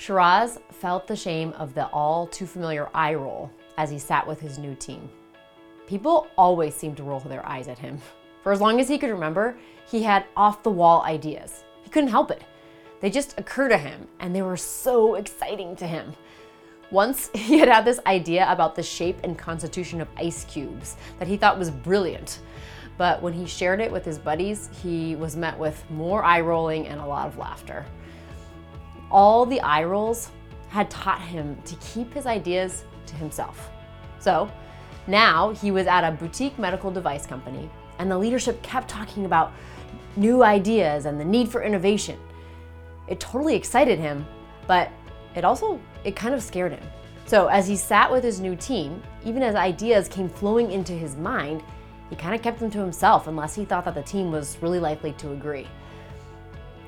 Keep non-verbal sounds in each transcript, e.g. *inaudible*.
Shiraz felt the shame of the all too familiar eye roll as he sat with his new team. People always seemed to roll their eyes at him. *laughs* For as long as he could remember, he had off the wall ideas. He couldn't help it. They just occurred to him, and they were so exciting to him. Once *laughs* he had had this idea about the shape and constitution of ice cubes that he thought was brilliant. But when he shared it with his buddies, he was met with more eye rolling and a lot of laughter. All the eye rolls had taught him to keep his ideas to himself. So now he was at a boutique medical device company, and the leadership kept talking about new ideas and the need for innovation. It totally excited him, but it also it kind of scared him. So as he sat with his new team, even as ideas came flowing into his mind, he kind of kept them to himself unless he thought that the team was really likely to agree.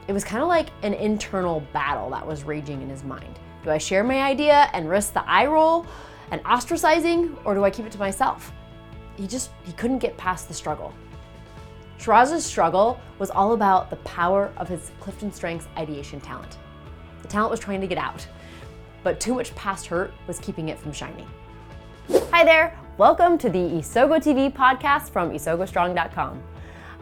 It was kind of like an internal battle that was raging in his mind. Do I share my idea and risk the eye roll and ostracizing, or do I keep it to myself? He just he couldn't get past the struggle. Shiraz's struggle was all about the power of his Clifton Strengths ideation talent. The talent was trying to get out, but too much past hurt was keeping it from shining. Hi there, welcome to the Isogo TV podcast from isogostrong.com.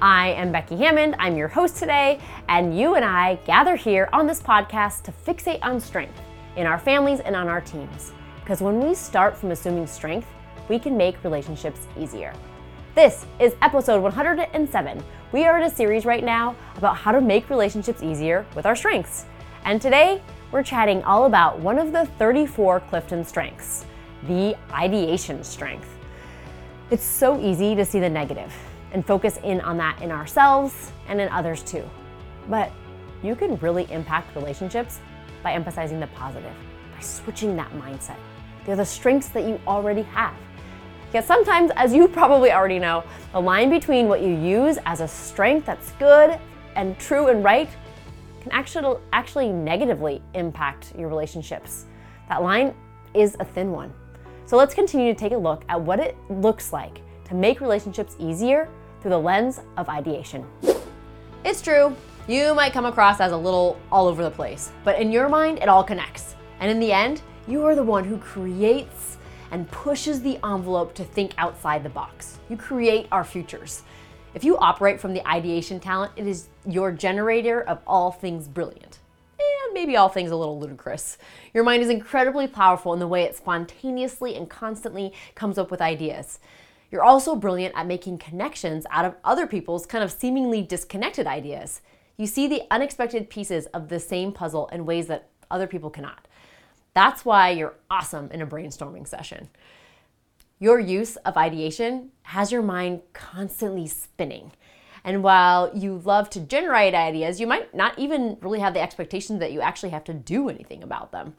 I am Becky Hammond, I'm your host today, and you and I gather here on this podcast to fixate on strength in our families and on our teams. Because when we start from assuming strength, we can make relationships easier. This is episode 107. We are in a series right now about how to make relationships easier with our strengths. And today, we're chatting all about one of the 34 Clifton strengths the ideation strength. It's so easy to see the negative and focus in on that in ourselves and in others too. But you can really impact relationships by emphasizing the positive, by switching that mindset. They're the strengths that you already have. Yet sometimes, as you *laughs* probably already know, the line between what you use as a strength that's good and true and right can actually, actually negatively impact your relationships. That line is a thin one. So let's continue to take a look at what it looks like to make relationships easier through the lens of ideation. It's true, you might come across as a little all over the place, but in your mind, it all connects. And in the end, you are the one who creates and pushes the envelope to think outside the box. You create our futures. If you operate from the ideation talent, it is your generator of all things brilliant. And maybe all things a little ludicrous. Your mind is incredibly powerful in the way it spontaneously and constantly comes up with ideas. You're also brilliant at making connections out of other people's kind of seemingly disconnected ideas. You see the unexpected pieces of the same puzzle in ways that other people cannot. That's why you're awesome in a brainstorming session. Your use of ideation has your mind constantly spinning. And while you love to generate ideas, you might not even really have the expectation that you actually have to do anything about them.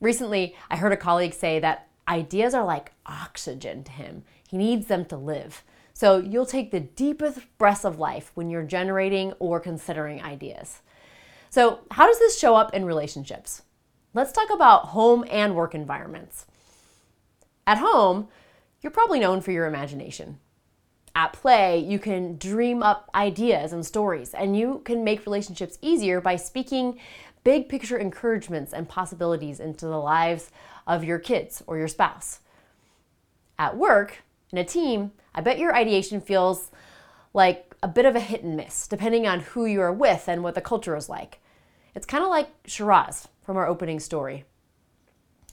Recently, I heard a colleague say that ideas are like oxygen to him. He needs them to live. So you'll take the deepest breaths of life when you're generating or considering ideas. So, how does this show up in relationships? Let's talk about home and work environments. At home, you're probably known for your imagination. At play, you can dream up ideas and stories, and you can make relationships easier by speaking big picture encouragements and possibilities into the lives of your kids or your spouse. At work, in a team, I bet your ideation feels like a bit of a hit and miss, depending on who you are with and what the culture is like. It's kind of like Shiraz from our opening story.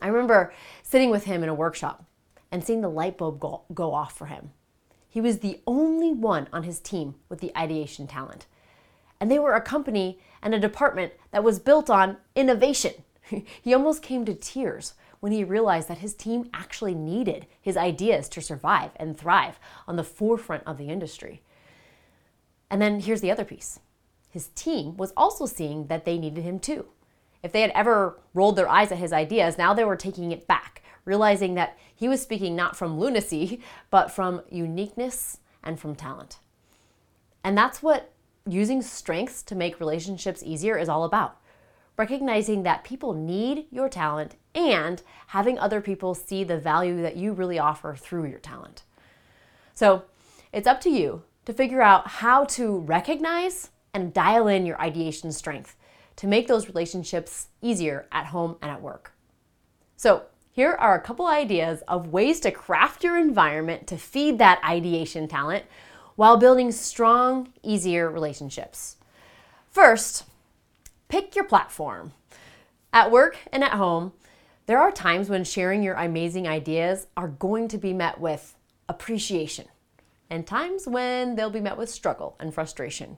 I remember sitting with him in a workshop and seeing the light bulb go, go off for him. He was the only one on his team with the ideation talent. And they were a company and a department that was built on innovation. *laughs* he almost came to tears when he realized that his team actually needed his ideas to survive and thrive on the forefront of the industry. And then here's the other piece his team was also seeing that they needed him too. If they had ever rolled their eyes at his ideas, now they were taking it back, realizing that he was speaking not from lunacy, *laughs* but from uniqueness and from talent. And that's what using strengths to make relationships easier is all about recognizing that people need your talent and having other people see the value that you really offer through your talent. So it's up to you to figure out how to recognize and dial in your ideation strength to make those relationships easier at home and at work. So, here are a couple ideas of ways to craft your environment to feed that ideation talent while building strong, easier relationships. First, pick your platform. At work and at home, there are times when sharing your amazing ideas are going to be met with appreciation, and times when they'll be met with struggle and frustration.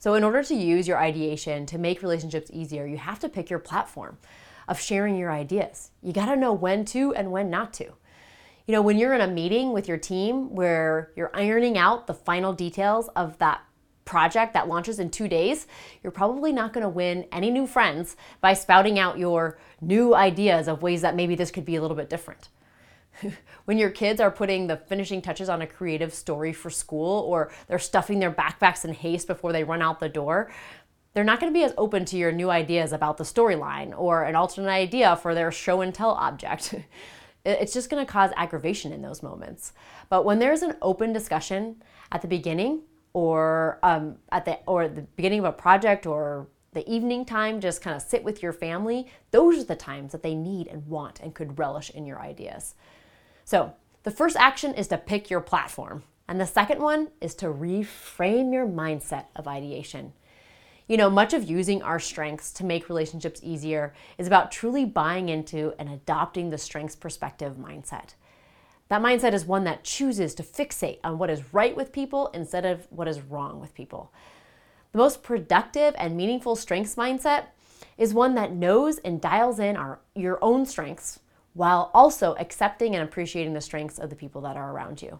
So, in order to use your ideation to make relationships easier, you have to pick your platform of sharing your ideas. You got to know when to and when not to. You know, when you're in a meeting with your team where you're ironing out the final details of that project that launches in two days, you're probably not going to win any new friends by spouting out your new ideas of ways that maybe this could be a little bit different. *laughs* when your kids are putting the finishing touches on a creative story for school or they're stuffing their backpacks in haste before they run out the door, they're not going to be as open to your new ideas about the storyline or an alternate idea for their show and tell object. *laughs* it's just going to cause aggravation in those moments. But when there's an open discussion at the beginning or um, at the or the beginning of a project or the evening time, just kind of sit with your family, those are the times that they need and want and could relish in your ideas. So, the first action is to pick your platform. And the second one is to reframe your mindset of ideation. You know, much of using our strengths to make relationships easier is about truly buying into and adopting the strengths perspective mindset. That mindset is one that chooses to fixate on what is right with people instead of what is wrong with people. The most productive and meaningful strengths mindset is one that knows and dials in our, your own strengths while also accepting and appreciating the strengths of the people that are around you.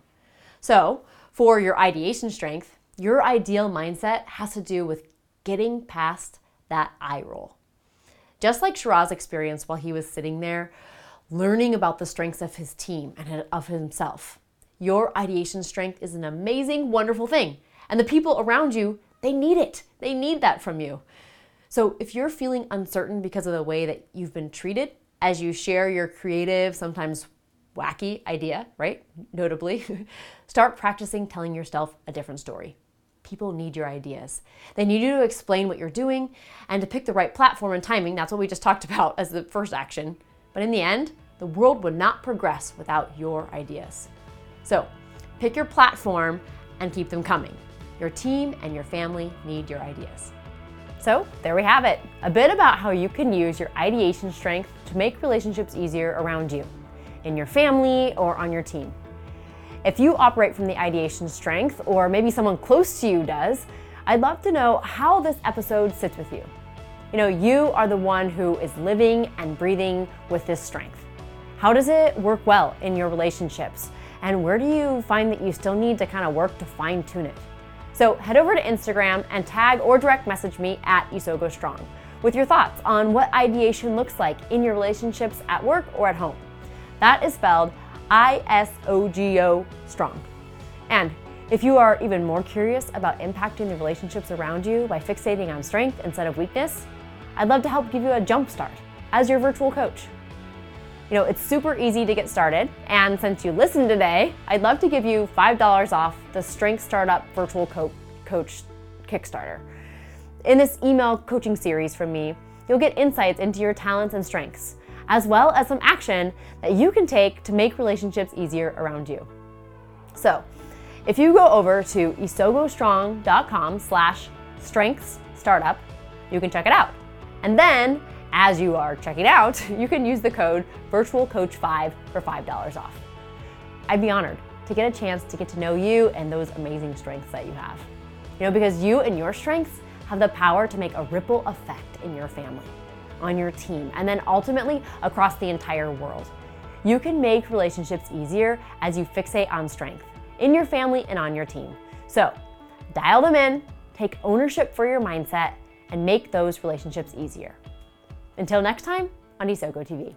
So, for your ideation strength, your ideal mindset has to do with getting past that eye roll. Just like Shiraz experienced while he was sitting there, learning about the strengths of his team and of himself. Your ideation strength is an amazing, wonderful thing. And the people around you, they need it. They need that from you. So if you're feeling uncertain because of the way that you've been treated as you share your creative, sometimes wacky idea, right? Notably, *laughs* start practicing telling yourself a different story. People need your ideas. They need you to explain what you're doing and to pick the right platform and timing. That's what we just talked *laughs* about as the first action. But in the end, the world would not progress without your ideas. So pick your platform and keep them coming. Your team and your family need your ideas. So, there we have it a bit about how you can use your ideation strength to make relationships easier around you, in your family, or on your team. If you operate from the ideation strength, or maybe someone close to you does, I'd love to know how this episode sits with you. You know, you are the one who is living and breathing with this strength. How does it work well in your relationships? And where do you find that you still need to kind of work to fine tune it? So head over to Instagram and tag or direct message me at Isogo Strong with your thoughts on what ideation looks like in your relationships at work or at home. That is spelled I S O G O strong. And if you are even more curious about impacting the relationships around you by fixating on strength instead of weakness, I'd love to help give you a jump start as your virtual coach. You know, it's super easy to get started, and since you listened today, I'd love to give you $5 off the Strength Startup Virtual Co- Coach Kickstarter. In this email coaching series from me, you'll get insights into your talents and strengths as well as some action that you can take to make relationships easier around you. So, if you go over to isogostrong.com slash strengths startup, you can check it out. And then, as you are checking out, *laughs* you can use the code virtualcoach5 for $5 off. I'd be honored to get a chance to get to know you and those amazing strengths that you have. You know, because you and your strengths have the power to make a ripple effect in your family on your team, and then ultimately across the entire world. You can make relationships easier as you fixate on strength in your family and on your team. So, dial them in, take ownership for your mindset, and make those relationships easier. Until next time on Isogo TV.